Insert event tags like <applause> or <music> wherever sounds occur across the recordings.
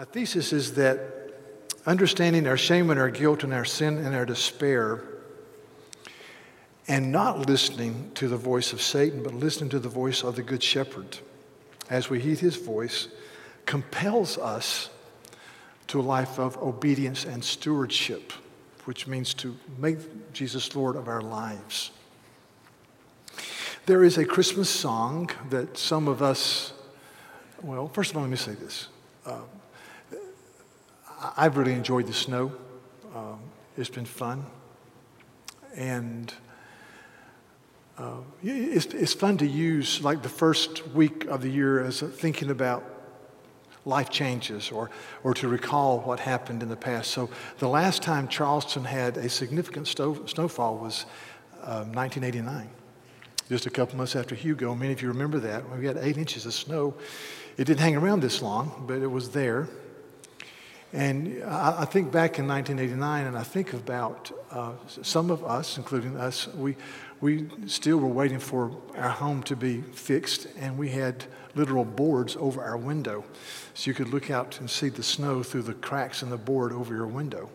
My thesis is that understanding our shame and our guilt and our sin and our despair, and not listening to the voice of Satan, but listening to the voice of the Good Shepherd as we heed his voice, compels us to a life of obedience and stewardship, which means to make Jesus Lord of our lives. There is a Christmas song that some of us, well, first of all, let me say this. Uh, I've really enjoyed the snow. Um, it's been fun. And uh, it's, it's fun to use like the first week of the year as thinking about life changes or, or to recall what happened in the past. So the last time Charleston had a significant snow, snowfall was uh, 1989 just a couple months after Hugo. Many of you remember that. We had eight inches of snow. It didn't hang around this long, but it was there. And I, I think back in 1989, and I think about uh, some of us, including us, we, we still were waiting for our home to be fixed, and we had literal boards over our window. So you could look out and see the snow through the cracks in the board over your window.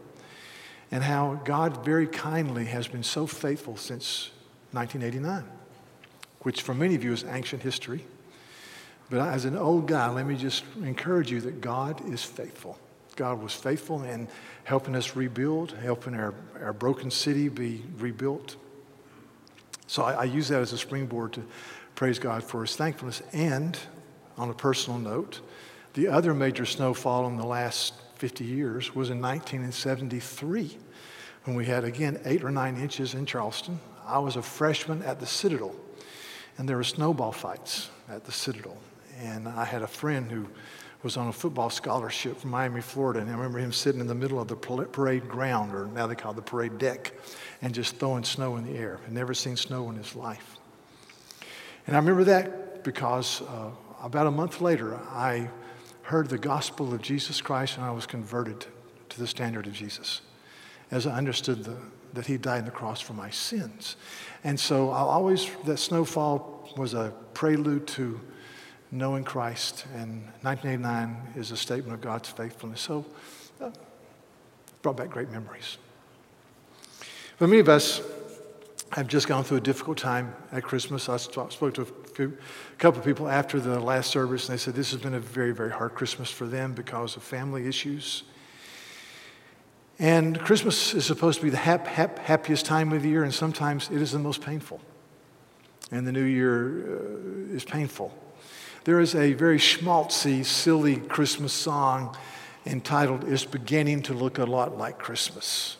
And how God very kindly has been so faithful since 1989 which for many of you is ancient history. But as an old guy, let me just encourage you that God is faithful. God was faithful in helping us rebuild, helping our, our broken city be rebuilt. So I, I use that as a springboard to praise God for his thankfulness. And on a personal note, the other major snowfall in the last 50 years was in 1973 when we had, again, eight or nine inches in Charleston. I was a freshman at the Citadel and there were snowball fights at the Citadel. And I had a friend who was on a football scholarship from Miami, Florida, and I remember him sitting in the middle of the parade ground, or now they call it the parade deck, and just throwing snow in the air. Had never seen snow in his life. And I remember that because uh, about a month later, I heard the gospel of Jesus Christ and I was converted to the standard of Jesus as I understood the, that he died on the cross for my sins. And so I always, that snowfall was a prelude to knowing Christ. And 1989 is a statement of God's faithfulness. So uh, brought back great memories. For many of us, have just gone through a difficult time at Christmas. I spoke to a, few, couple of people after the last service, and they said this has been a very, very hard Christmas for them because of family issues. And Christmas is supposed to be the hap, hap, happiest time of the year, and sometimes it is the most painful. And the new year uh, is painful. There is a very schmaltzy, silly Christmas song entitled It's Beginning to Look a Lot Like Christmas.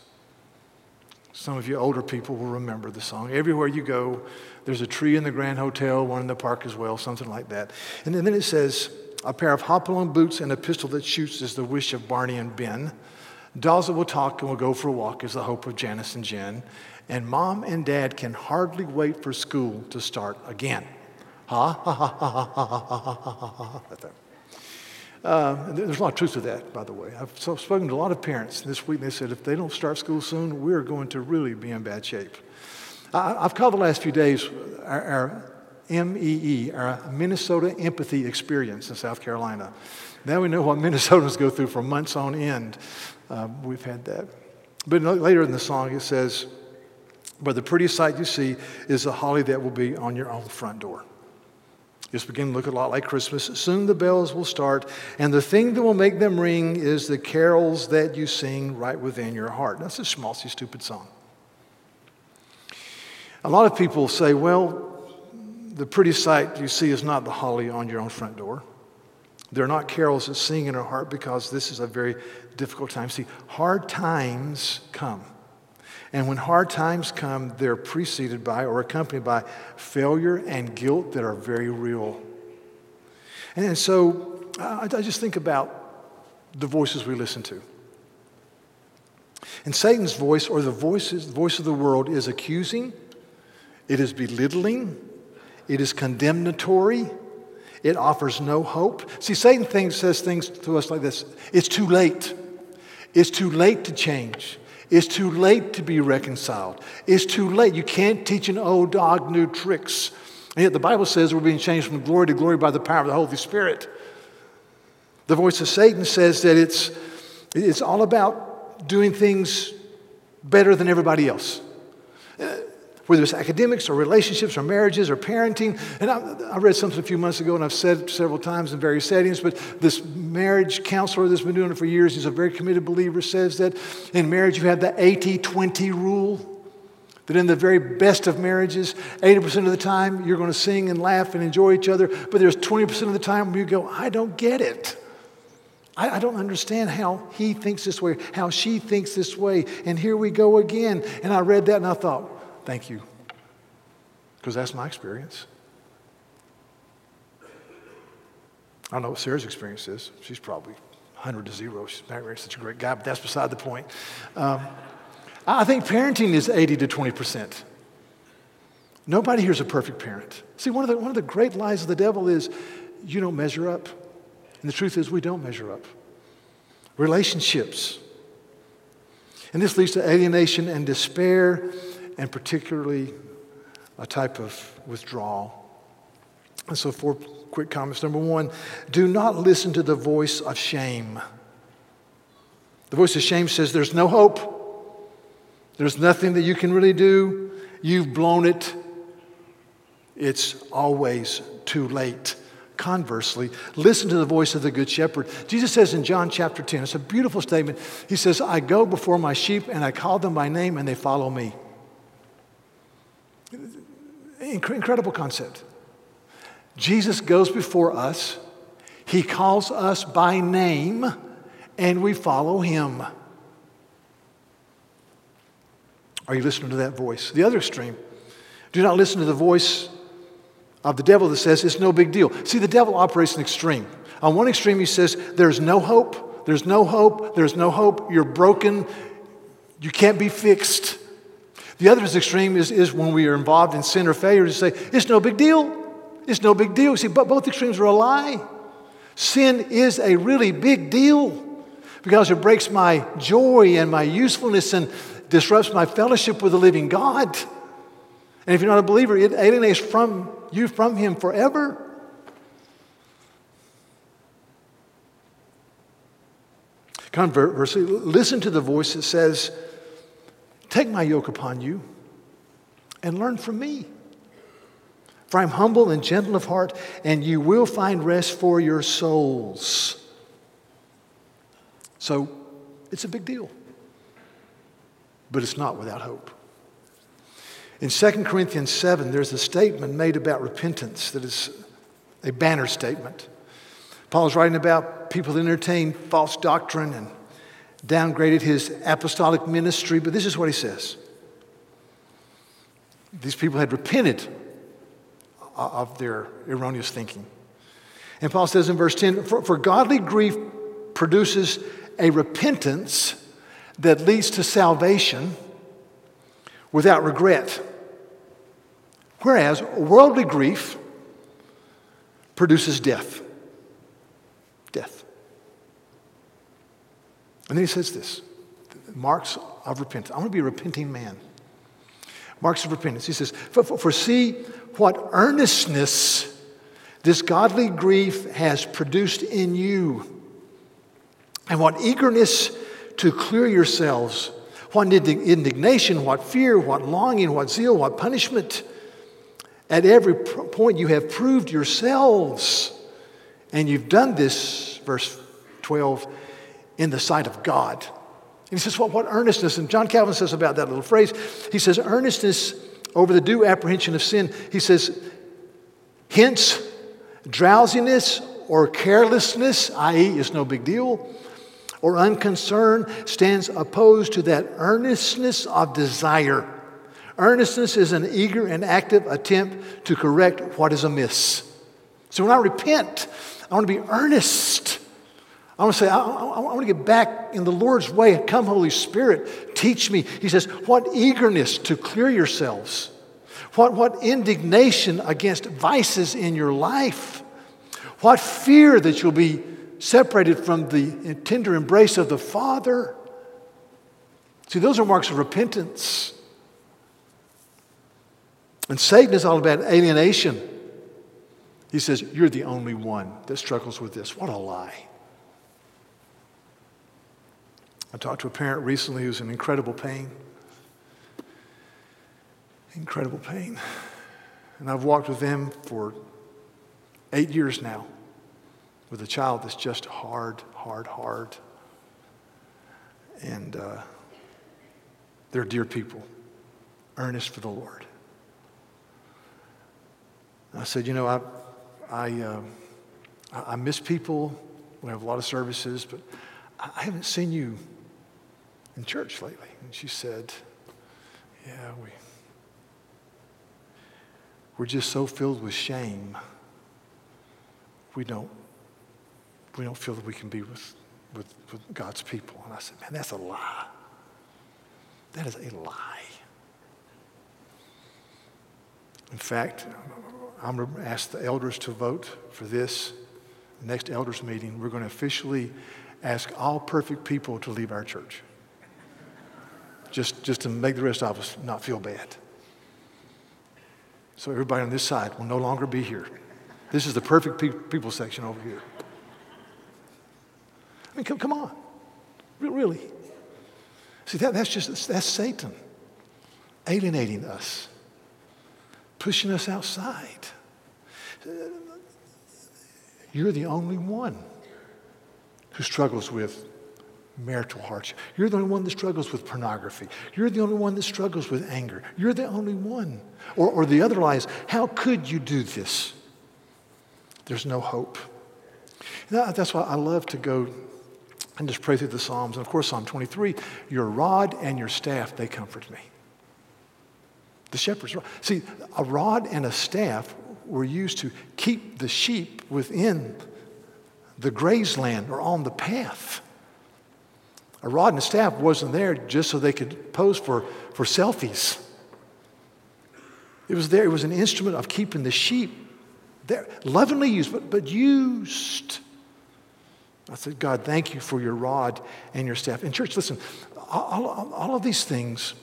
Some of you older people will remember the song. Everywhere you go, there's a tree in the Grand Hotel, one in the park as well, something like that. And then it says, A pair of hopalong boots and a pistol that shoots is the wish of Barney and Ben. Dolls that will talk and will go for a walk is the hope of Janice and Jen. And mom and dad can hardly wait for school to start again. Ha ha ha ha ha ha ha ha ha. Uh, there's a lot of truth to that, by the way. I've spoken to a lot of parents this week, and they said if they don't start school soon, we're going to really be in bad shape. I, have called the last few days our, our MEE, our Minnesota Empathy Experience in South Carolina. Now we know what <laughs> Minnesotans go through for months on end. Uh, we've had that. But later in the song, it says, But the prettiest sight you see is the holly that will be on your own front door. Just begin to look a lot like Christmas. Soon the bells will start, and the thing that will make them ring is the carols that you sing right within your heart. That's a schmaltzy, stupid song. A lot of people say, well, the pretty sight you see is not the holly on your own front door. They're not carols that sing in our heart because this is a very difficult time. See, hard times come. And when hard times come, they're preceded by or accompanied by failure and guilt that are very real. And so I, just think about the voices we listen to. And Satan's voice, or the voices, voice of the world, is accusing, it is belittling, it is condemnatory, it offers no hope. See, Satan thinks, says things to us like this it's too late. It's too late to change. It's too late to be reconciled. It's too late. You can't teach an old dog new tricks. And yet the Bible says we're being changed from glory to glory by the power of the Holy Spirit. The voice of Satan says that it's, it's all about doing things better than everybody else. Whether it's academics or relationships or marriages or parenting. And I, I, read something a few months ago, and I've said several times in various settings, but this marriage counselor that's been doing it for years, he's a very committed believer, says that in marriage you have the 80 20 rule. That in the very best of marriages, 80% of the time you're going to sing and laugh and enjoy each other, but there's 20% of the time where you go, I don't get it. I don't understand how he thinks this way, how she thinks this way. And here we go again. And I read that and I thought, thank you. Because that's my experience. I don't know what Sarah's experience is. She's probably 100 to zero. She's married such a great guy, but that's beside the point. Um, I think parenting is 80 to 20%. Nobody here is a perfect parent. See, one of, the, one of the great lies of the devil is you don't measure up. And the truth is, we don't measure up. Relationships. And this leads to alienation and despair, and particularly a type of withdrawal. And so, four quick comments. Number one, do not listen to the voice of shame. The voice of shame says there's no hope, there's nothing that you can really do, you've blown it, it's always too late. Conversely, listen to the voice of the Good Shepherd. Jesus says in John chapter 10, it's a beautiful statement. He says, I go before my sheep and I call them by name and they follow me. Incredible concept. Jesus goes before us, he calls us by name, and we follow him. Are you listening to that voice? The other extreme. Do not listen to the voice of the devil that says it's no big deal. See, the devil operates in extreme. On one extreme, he says there's no hope, there's no hope, there's no hope, you're broken, you can't be fixed. The other extreme is, is when we are involved in sin or failure to say it's no big deal. It's no big deal. See, but both extremes are a lie. Sin is a really big deal because it breaks my joy and my usefulness and disrupts my fellowship with the living God. And if you're not a believer, it alienates from you from him forever. Conversely, listen to the voice that says, Take my yoke upon you and learn from me. For I'm humble and gentle of heart, and you will find rest for your souls. So it's a big deal, but it's not without hope. In 2 Corinthians 7, there's a statement made about repentance that is a banner statement. Paul is writing about people that entertain false doctrine and downgraded his apostolic ministry, but this is what he says. These people had repented of their erroneous thinking. And Paul says in verse 10 for, for godly grief produces a repentance that leads to salvation without regret. Whereas worldly grief produces death. Death. And then he says this marks of repentance. I want to be a repenting man. Marks of repentance. He says, for, for, for see what earnestness this godly grief has produced in you, and what eagerness to clear yourselves what indignation, what fear, what longing, what zeal, what punishment. At every point, you have proved yourselves. And you've done this, verse 12, in the sight of God. And he says, well, what earnestness? And John Calvin says about that little phrase, he says, earnestness over the due apprehension of sin. He says, hence, drowsiness or carelessness, i.e., it's no big deal or unconcern stands opposed to that earnestness of desire. Earnestness is an eager and active attempt to correct what is amiss. So when I repent, I want to be earnest. I want to say, I, I, I want to get back in the Lord's way. Come, Holy Spirit, teach me. He says, What eagerness to clear yourselves. What, what indignation against vices in your life. What fear that you'll be separated from the tender embrace of the Father. See, those are marks of repentance. And Satan is all about alienation. He says, You're the only one that struggles with this. What a lie. I talked to a parent recently who's in incredible pain. Incredible pain. And I've walked with them for eight years now with a child that's just hard, hard, hard. And uh, they're dear people, earnest for the Lord. I said, you know, I, I, uh, I miss people. We have a lot of services, but I haven't seen you in church lately. And she said, yeah, we, we're just so filled with shame. We don't, we don't feel that we can be with, with, with God's people. And I said, man, that's a lie. That is a lie. In fact, I'm going to ask the elders to vote for this. Next elders meeting, we're going to officially ask all perfect people to leave our church. Just, just to make the rest of us not feel bad. So everybody on this side will no longer be here. This is the perfect pe- people section over here. I mean, come, come on. Really. See, that, that's just, that's Satan alienating us, pushing us outside. You're the only one who struggles with marital hardship. You're the only one that struggles with pornography. You're the only one that struggles with anger. You're the only one. Or, or the other lie is, how could you do this? There's no hope. That's why I love to go and just pray through the Psalms. And of course, Psalm 23 your rod and your staff, they comfort me. The shepherd's rod. See, a rod and a staff were used to keep the sheep within the grazeland or on the path. A rod and a staff wasn't there just so they could pose for, for selfies. It was there, it was an instrument of keeping the sheep there, lovingly used, but, but used. I said, God, thank you for your rod and your staff. And, church, listen, all, all, all of these things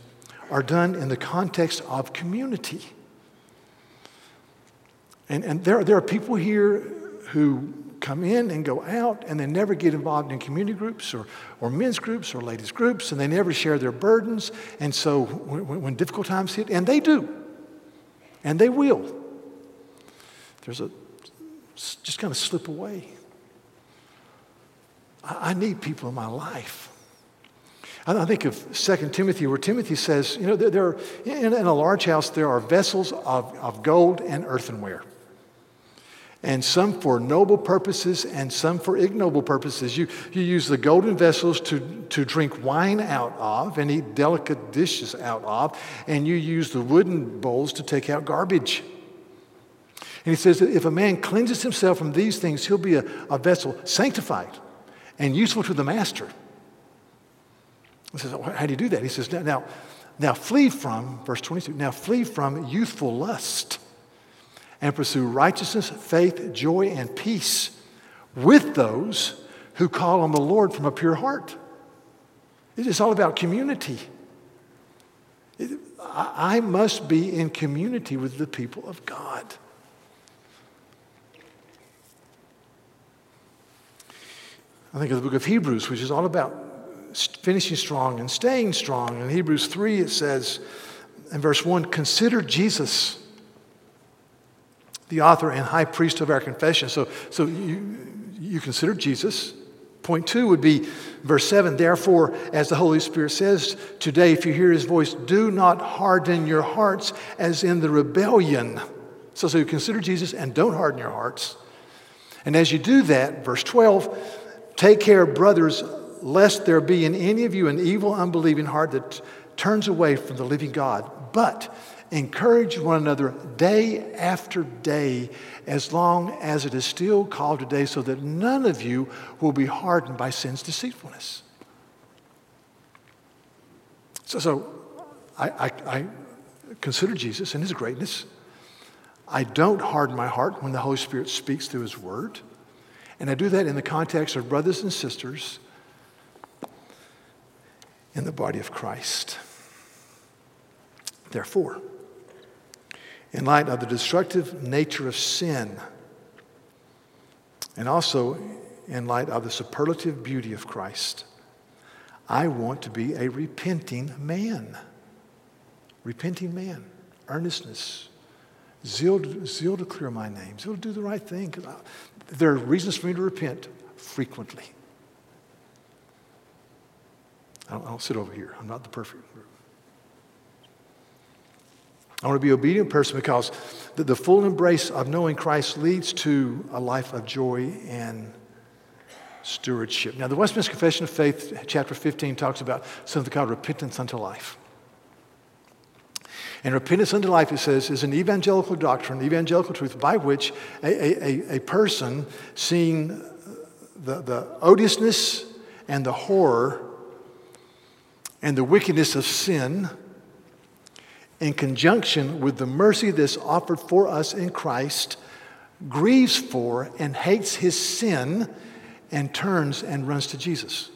are done in the context of community. And, and there, there are people here who come in and go out and they never get involved in community groups or, or men's groups or ladies' groups and they never share their burdens. And so when, when difficult times hit, and they do, and they will, there's a just kind of slip away. I, I need people in my life. I think of 2 Timothy, where Timothy says, you know, there, there in, in, a large house, there are vessels of, of gold and earthenware and some for noble purposes and some for ignoble purposes. You, you use the golden vessels to, to drink wine out of and eat delicate dishes out of, and you use the wooden bowls to take out garbage. And he says that if a man cleanses himself from these things, he'll be a, a vessel sanctified and useful to the master. He says, How do you do that? He says, Now, now flee from, verse 22, now flee from youthful lust and pursue righteousness, faith, joy, and peace with those who call on the Lord from a pure heart. It's all about community. I must be in community with the people of God. I think of the book of Hebrews, which is all about finishing strong and staying strong. In Hebrews 3, it says in verse 1 Consider Jesus the author and high priest of our confession. So, so you, you consider Jesus. Point two would be verse 7 Therefore, as the Holy Spirit says today, if you hear his voice, do not harden your hearts as in the rebellion. So, so you consider Jesus and don't harden your hearts. And as you do that, verse 12, take care, brothers, lest there be in any of you an evil, unbelieving heart that turns away from the living God. But Encourage one another day after day, as long as it is still called today, so that none of you will be hardened by sin's deceitfulness. So, so I, I, I consider Jesus and his greatness. I don't harden my heart when the Holy Spirit speaks through his word. And I do that in the context of brothers and sisters in the body of Christ. Therefore, in light of the destructive nature of sin, and also in light of the superlative beauty of Christ, I want to be a repenting man. Repenting man. Earnestness. Zeal, zeal to clear my name. Zeal to do the right thing. I, there are reasons for me to repent frequently. I don't, I don't sit over here. I'm not the perfect group. I want to be an obedient person because the, the full embrace of knowing Christ leads to a life of joy and stewardship. Now, the Westminster Confession of Faith, chapter 15, talks about something called repentance unto life. And repentance unto life, it says, is an evangelical doctrine, evangelical truth by which a, a, a person seeing the, the odiousness and the horror and the wickedness of sin in conjunction with the mercy that's offered for us in Christ, grieves for and hates his sin and turns and runs to Jesus.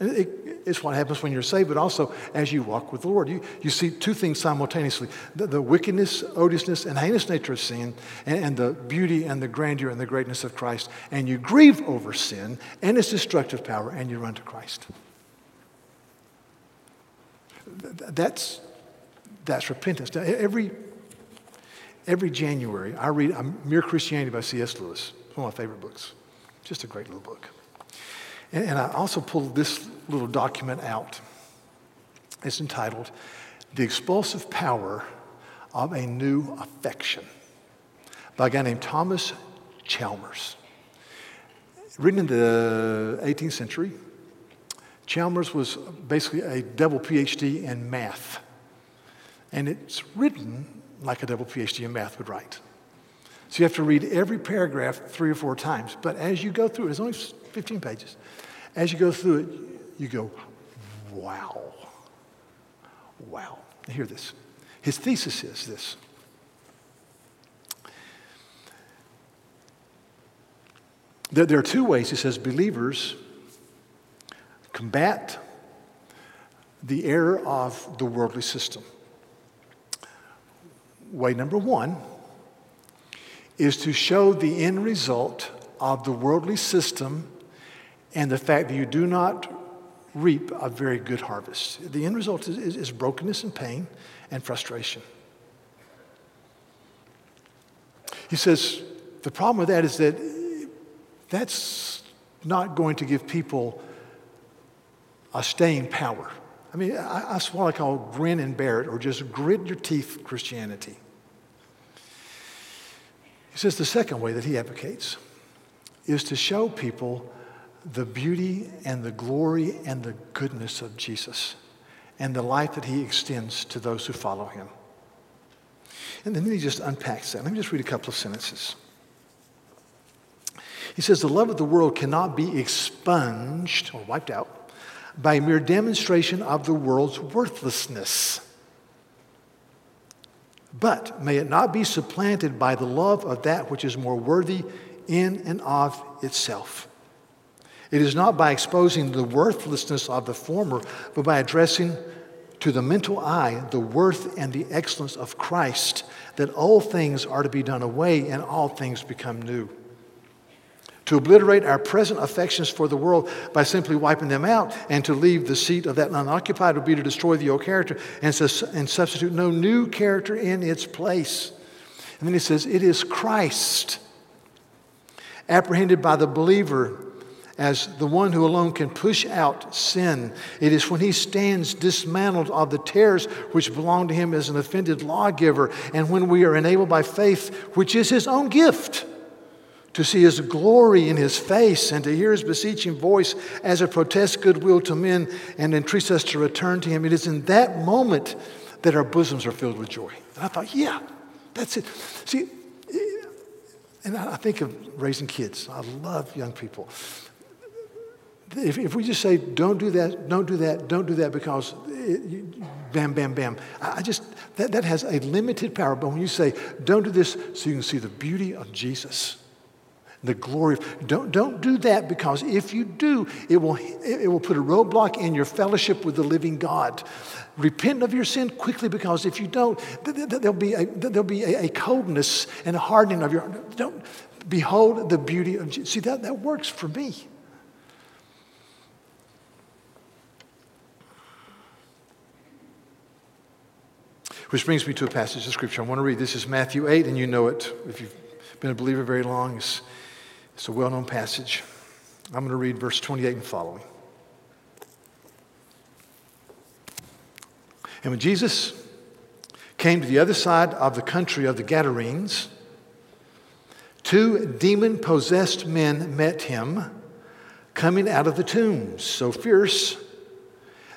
It, it's what happens when you're saved, but also as you walk with the Lord. You, you see two things simultaneously the, the wickedness, odiousness, and heinous nature of sin, and, and the beauty and the grandeur and the greatness of Christ. And you grieve over sin and its destructive power, and you run to Christ. That's, that's repentance. Now, every, every January, I read um, Mere Christianity by C.S. Lewis, one of my favorite books. Just a great little book. And, and I also pulled this little document out. It's entitled The Expulsive Power of a New Affection by a guy named Thomas Chalmers. Written in the 18th century, Chalmers was basically a double PhD in math. And it's written like a double PhD in math would write. So you have to read every paragraph three or four times. But as you go through it, it's only 15 pages. As you go through it, you go, wow. Wow. hear this. His thesis is this. There, there are two ways, he says, believers combat the error of the worldly system. Way number one is to show the end result of the worldly system and the fact that you do not reap a very good harvest. The end result is, is, is brokenness and pain and frustration. He says the problem with that is that that's not going to give people a staying power. I mean, I, that's what I call grin and bear it, or just grit your teeth Christianity. He says the second way that he advocates is to show people the beauty and the glory and the goodness of Jesus and the life that he extends to those who follow him. And then he just unpacks that. Let me just read a couple of sentences. He says, The love of the world cannot be expunged or wiped out by mere demonstration of the world's worthlessness. But may it not be supplanted by the love of that which is more worthy in and of itself. It is not by exposing the worthlessness of the former, but by addressing to the mental eye the worth and the excellence of Christ, that all things are to be done away and all things become new. To obliterate our present affections for the world by simply wiping them out and to leave the seat of that unoccupied would be to destroy the old character and, and substitute no new character in its place. And then he says, It is Christ, apprehended by the believer as the one who alone can push out sin. It is when he stands dismantled of the tares which belong to him as an offended lawgiver, and when we are enabled by faith, which is his own gift to see his glory in his face and to hear his beseeching voice as it protests goodwill to men and entreats us to return to him. It is in that moment that our bosoms are filled with joy. And I thought, yeah, that's it. See, and I think of raising kids. I love young people. If, if we just say, don't do that, don't do that, don't do that because it, bam, bam, bam, I just, that, that has a limited power. But when you say, don't do this so you can see the beauty of Jesus, the glory of don't don't do that because if you do it will it will put a roadblock in your fellowship with the living god. Repent of your sin quickly because if you don't there'll be a, there'll be a, coldness and a hardening of your heart don't behold the beauty of jesus see that, that works for me. Which brings me to a passage of scripture i want to read. This is matthew 8 and you know it if you've been a believer very long. It's it's a well known passage. I'm going to read verse 28 and following. And when Jesus came to the other side of the country of the Gadarenes, two demon possessed men met him coming out of the tombs, so fierce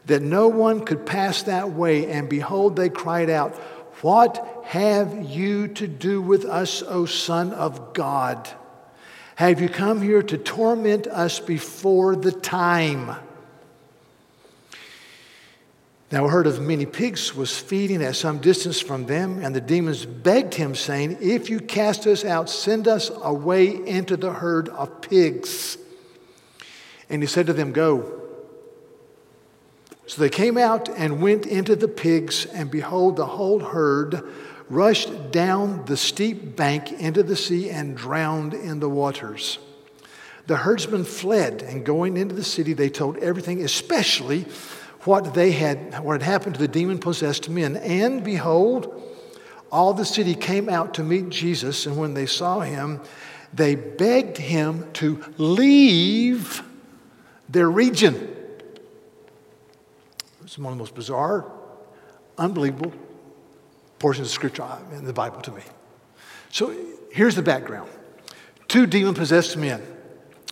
that no one could pass that way. And behold, they cried out, What have you to do with us, O Son of God? Have you come here to torment us before the time? Now, a herd of many pigs was feeding at some distance from them, and the demons begged him, saying, If you cast us out, send us away into the herd of pigs. And he said to them, Go. So they came out and went into the pigs, and behold, the whole herd rushed down the steep bank into the sea and drowned in the waters. The herdsmen fled, and going into the city, they told everything, especially what they had what had happened to the demon possessed men. And behold, all the city came out to meet Jesus, and when they saw him, they begged him to leave their region. It's one of the most bizarre, unbelievable portions of scripture in the Bible to me. So here's the background two demon possessed men.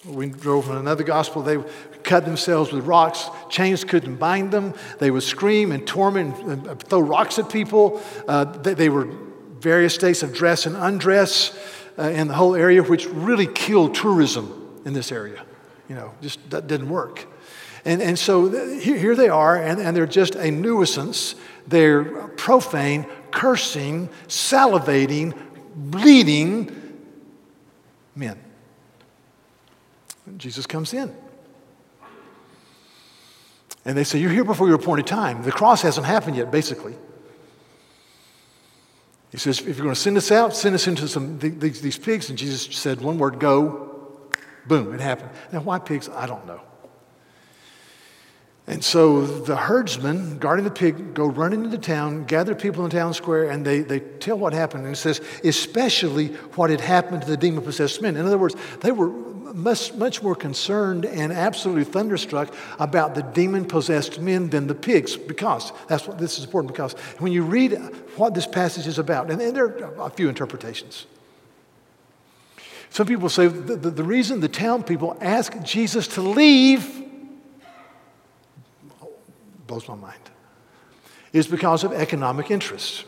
We drove from another gospel. They cut themselves with rocks. Chains couldn't bind them. They would scream and torment and throw rocks at people. Uh, they, they, were various states of dress and undress uh, in the whole area, which really killed tourism in this area. You know, just that didn't work. And, and so here, here they are, and, and they're just a nuisance. They're profane, cursing, salivating, bleeding men. Jesus comes in. And they say, You're here before your appointed time. The cross hasn't happened yet, basically. He says, If you're going to send us out, send us into some, these, these pigs. And Jesus said one word, Go. Boom, it happened. Now, why pigs? I don't know. And so the herdsmen guarding the pig go running into town, gather people in the town square, and they, they tell what happened. And it says, especially what had happened to the demon possessed men. In other words, they were much, much more concerned and absolutely thunderstruck about the demon possessed men than the pigs, because that's what this is important. Because when you read what this passage is about, and, and there are a few interpretations. Some people say the, the, the reason the town people ask Jesus to leave blows my mind, is because of economic interests.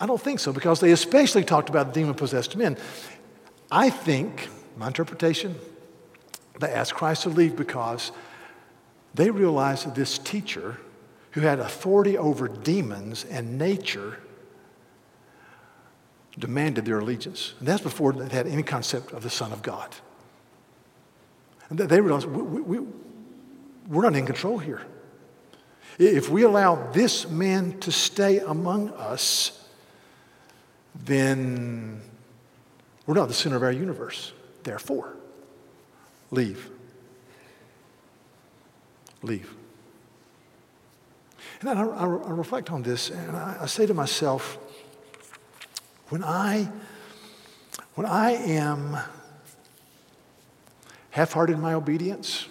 I don't think so, because they especially talked about demon possessed men. I think, my interpretation, they asked Christ to leave because they realized that this teacher, who had authority over demons and nature, demanded their allegiance. And that's before they had any concept of the Son of God. And they realized we, we, we're not in control here. If we allow this man to stay among us, then we're not the center of our universe. Therefore, leave. Leave. And I, I, I reflect on this and I, I say to myself, when I, when I am half hearted in my obedience,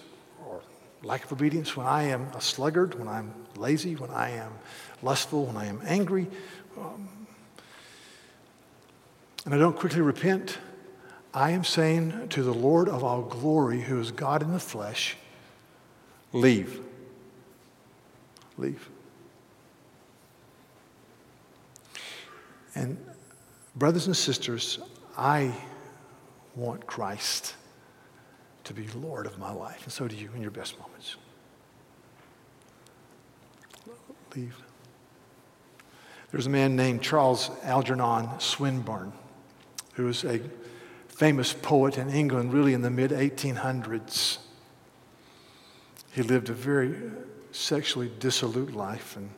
lack of obedience, when I am a sluggard, when I'm lazy, when I am lustful, when I am angry, um, and I don't quickly repent, I am saying to the Lord of all glory, who is God in the flesh, leave. Leave. And, brothers and sisters, I want Christ to be Lord of my life. And so do you in your best moments. Leave. There's a man named Charles Algernon Swinburne, who was a famous poet in England, really in the mid 1800s. He lived a very sexually dissolute life, and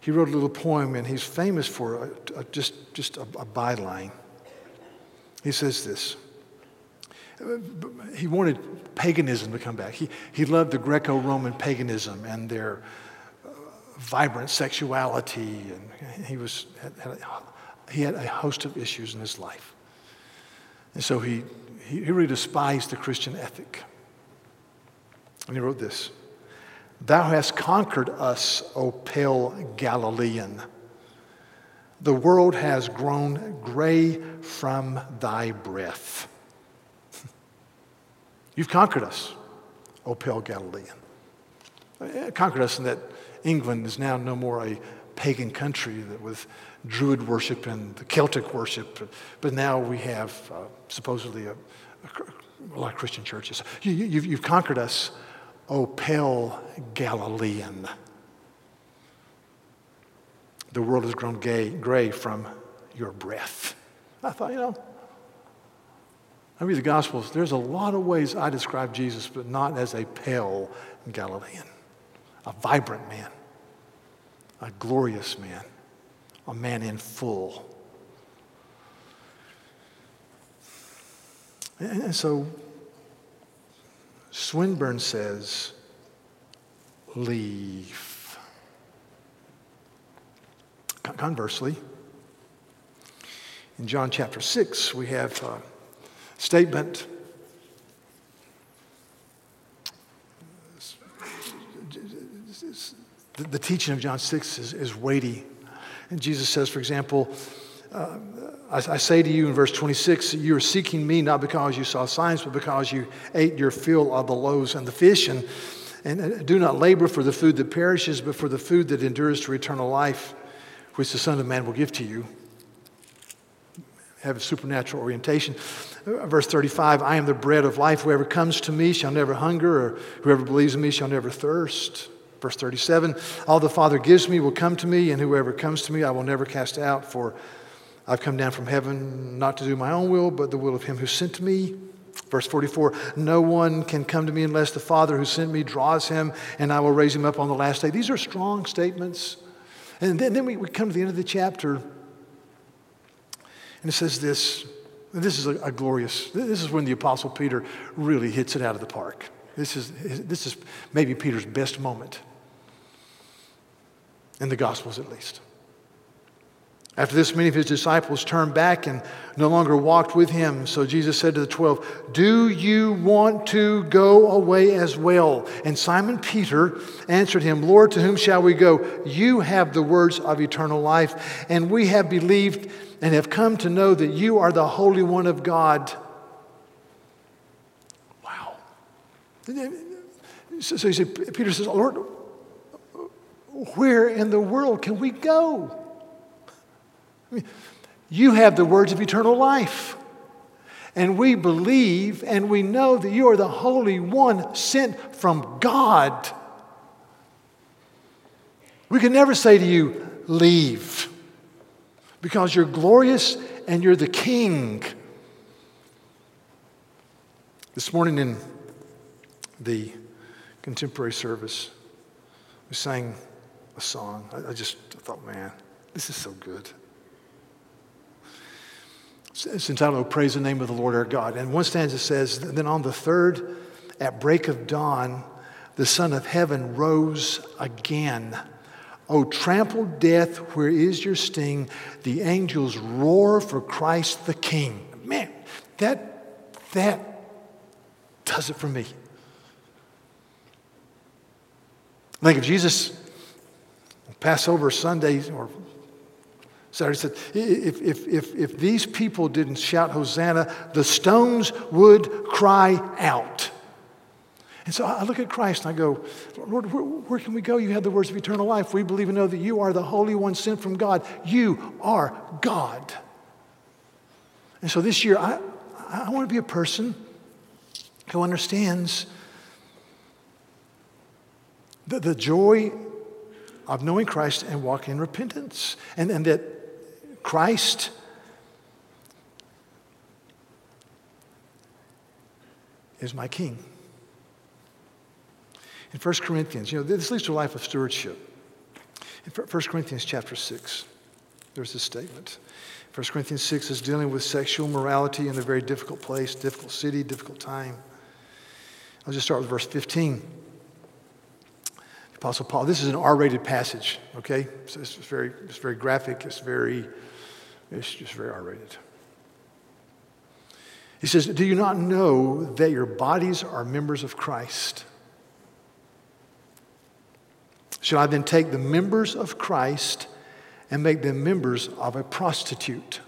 he wrote a little poem, and he's famous for a, a, just, just a, a byline. He says this he wanted paganism to come back. He, he loved the Greco Roman paganism and their uh, vibrant sexuality, and he, was, had, he had a host of issues in his life. And so he, he really despised the Christian ethic. And he wrote this Thou hast conquered us, O pale Galilean. The world has grown gray from thy breath. You've conquered us, O pale Galilean. Uh, conquered us in that England is now no more a pagan country with Druid worship and the Celtic worship, but now we have uh, supposedly a, a, a, lot of Christian churches. You, you, you've conquered us, O pale Galilean. The world has grown gay, gray from your breath. I thought, you know, I read the Gospels, there's a lot of ways I describe Jesus, but not as a pale Galilean, a vibrant man, a glorious man, a man in full. And so Swinburne says, leave. Conversely, in John chapter 6, we have a statement. The teaching of John 6 is, is weighty. And Jesus says, for example, uh, I, I, say to you in verse 26, you are seeking me not because you saw signs, but because you ate your fill of the loaves and the fish. And, and do not labor for the food that perishes, but for the food that endures to eternal life, which the Son of Man will give to you. Have a supernatural orientation. Verse 35 I am the bread of life. Whoever comes to me shall never hunger, or whoever believes in me shall never thirst. Verse 37 All the Father gives me will come to me, and whoever comes to me I will never cast out, for I've come down from heaven not to do my own will, but the will of him who sent me. Verse 44 No one can come to me unless the Father who sent me draws him, and I will raise him up on the last day. These are strong statements. And then, then we, we come to the end of the chapter, and it says this. This is a, a glorious, this is when the Apostle Peter really hits it out of the park. This is, this is maybe Peter's best moment, in the Gospels at least. After this, many of his disciples turned back and no longer walked with him. So Jesus said to the twelve, Do you want to go away as well? And Simon Peter answered him, Lord, to whom shall we go? You have the words of eternal life, and we have believed and have come to know that you are the Holy One of God. Wow. So said, Peter says, Lord, where in the world can we go? I mean, You have the words of eternal life. And we believe and we know that you are the Holy One sent from God. We can never say to you, leave, because you're glorious and you're the King. This morning in the contemporary service, we sang a song. I, just thought, man, this is so good. It's entitled, oh, Praise the Name of the Lord our God. And one stanza says, Then on the third, at break of dawn, the Son of Heaven rose again. O trampled death, where is your sting? The angels roar for Christ the King. Man, that, that does it for me. Think of Jesus, Passover Sunday or Saturday said, if, if, if, if these people didn't shout Hosanna, the stones would cry out. And so I look at Christ and I go, Lord, where, where, can we go? You have the words of eternal life. We believe and know that you are the Holy One sent from God. You are God. And so this year, I, I want to be a person who understands the, the joy of knowing Christ and walking in repentance. And, and that Christ is my king. In 1 Corinthians, you know, this leads to a life of stewardship. In 1 Corinthians chapter 6, there's this statement. 1 Corinthians 6 is dealing with sexual morality in a very difficult place, difficult city, difficult time. I'll just start with verse 15. Apostle Paul, this is an R rated passage, okay? So it's very, it's very graphic, it's very, it's just very R rated. He says, Do you not know that your bodies are members of Christ? Should I then take the members of Christ and make them members of a prostitute?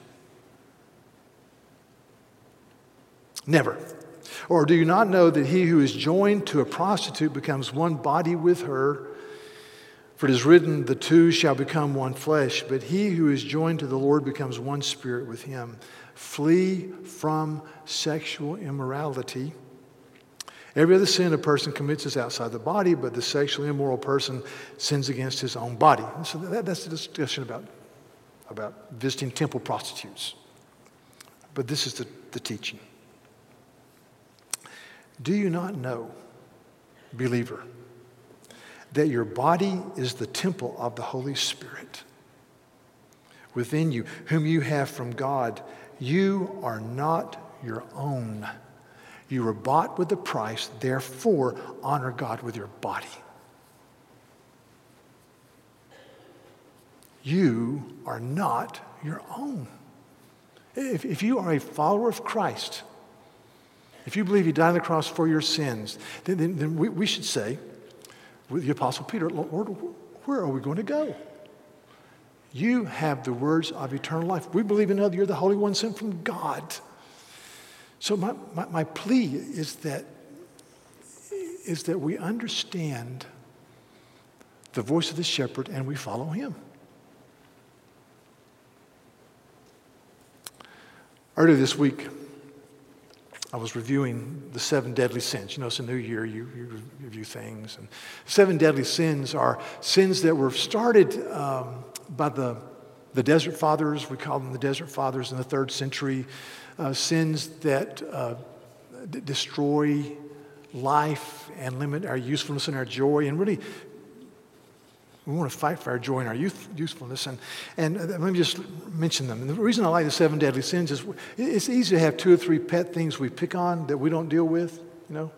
Never. Or do you not know that he who is joined to a prostitute becomes one body with her? For it is written, the two shall become one flesh, but he who is joined to the Lord becomes one spirit with him. Flee from sexual immorality. Every other sin a person commits is outside the body, but the sexually immoral person sins against his own body. So that, that's the discussion about, about visiting temple prostitutes. But this is the, the teaching. Do you not know, believer, that your body is the temple of the Holy Spirit within you, whom you have from God? You are not your own. You were bought with a price, therefore, honor God with your body. You are not your own. If, if you are a follower of Christ, if you believe he died on the cross for your sins, then, then, then we, we should say, with the Apostle Peter, Lord, where are we going to go? You have the words of eternal life. We believe in you you're the Holy One sent from God. So my, my, my plea is that, is that we understand the voice of the shepherd and we follow him. Earlier this week, I was reviewing the seven deadly sins. You know, it's a new year, you, you review things. And seven deadly sins are sins that were started um, by the, the desert fathers. We call them the desert fathers in the third century. Uh, sins that uh, d- destroy life and limit our usefulness and our joy and really we want to fight for our joy and our youth, usefulness. And, and uh, let me just mention them. And the reason I like the seven deadly sins is it's easy to have two or three pet things we pick on that we don't deal with, you know.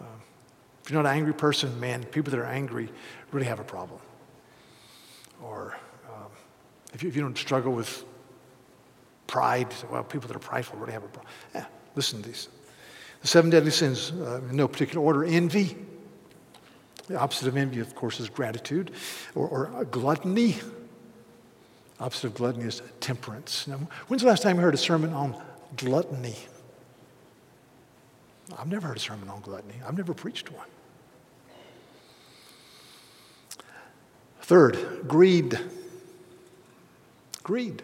Uh, if you're not an angry person, man, people that are angry really have a problem. Or um, if, you, if you don't struggle with pride, well, people that are prideful really have a problem. Yeah, listen to these. The seven deadly sins, uh, in no particular order envy, the opposite of envy, of course, is gratitude or, or gluttony. Opposite of gluttony is temperance. Now, when's the last time you heard a sermon on gluttony? I've never heard a sermon on gluttony. I've never preached one. Third, greed. Greed.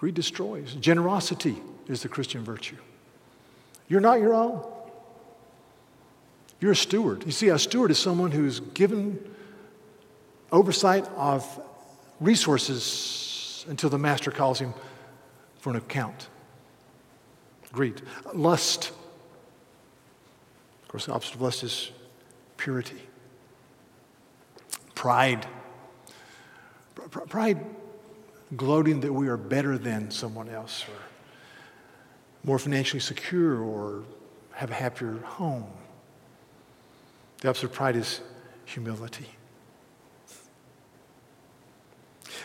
Greed destroys. Generosity is the Christian virtue. You're not your own. You're a steward. You see, a steward is someone who's given oversight of resources until the master calls him for an account. Greed. Lust. Of course, the opposite of lust is purity. Pride. Pride, gloating that we are better than someone else, or more financially secure, or have a happier home. The opposite of pride is humility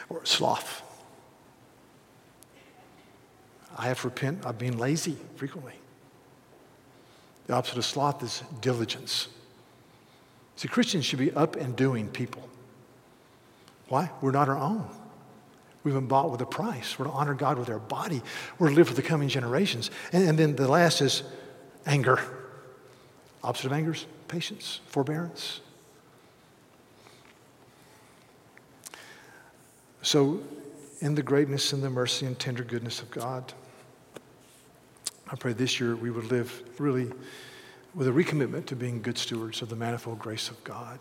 or sloth. I have to repent of being lazy frequently. The opposite of sloth is diligence. See, Christians should be up and doing people. Why? We're not our own. We've been bought with a price. We're to honor God with our body. We're to live for the coming generations. And, and then the last is anger. Opposite of anger is patience, forbearance. So, in the greatness and the mercy and tender goodness of God, I pray this year we would live really with a recommitment to being good stewards of the manifold grace of God.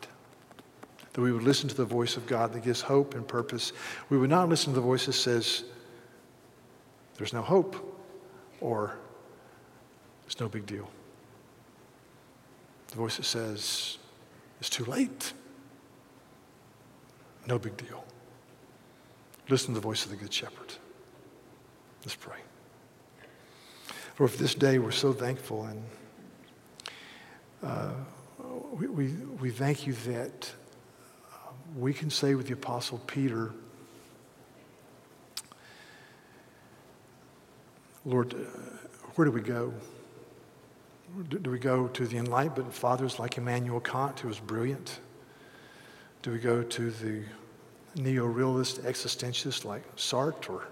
That we would listen to the voice of God that gives hope and purpose. We would not listen to the voice that says, there's no hope or it's no big deal. The voice that says, It's too late. No big deal. Listen to the voice of the Good Shepherd. Let's pray. For this day, we're so thankful and uh, we, we, we thank you that we can say with the Apostle Peter, Lord, uh, where do we go? Do, we go to the enlightenment fathers like Immanuel Kant, who was brilliant? Do we go to the neo realist existentialists like Sartre or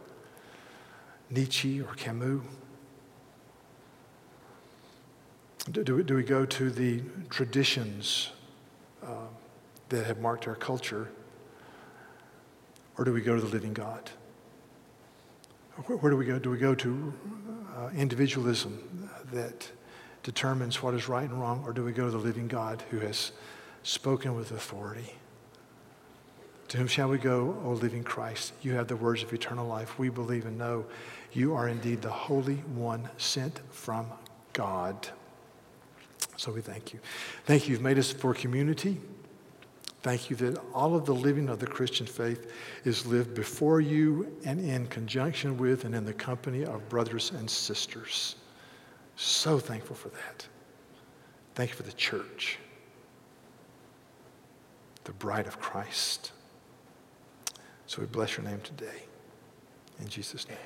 Nietzsche or Camus? Do, do, we, do we go to the traditions uh, that have marked our culture? Or do we go to the living God? Where, where do we go? Do we go to uh, individualism that determines what is right and wrong? Or do we go to the living God who has spoken with authority? To whom shall we go, O living Christ? You have the words of eternal life. We believe and know you are indeed the Holy One sent from God. So we thank you. Thank you. You've made us for community. Thank you that all of the living of the Christian faith is lived before you and in conjunction with and in the company of brothers and sisters. So thankful for that. Thank you for the church, the bride of Christ. So we bless your name today. In Jesus' name.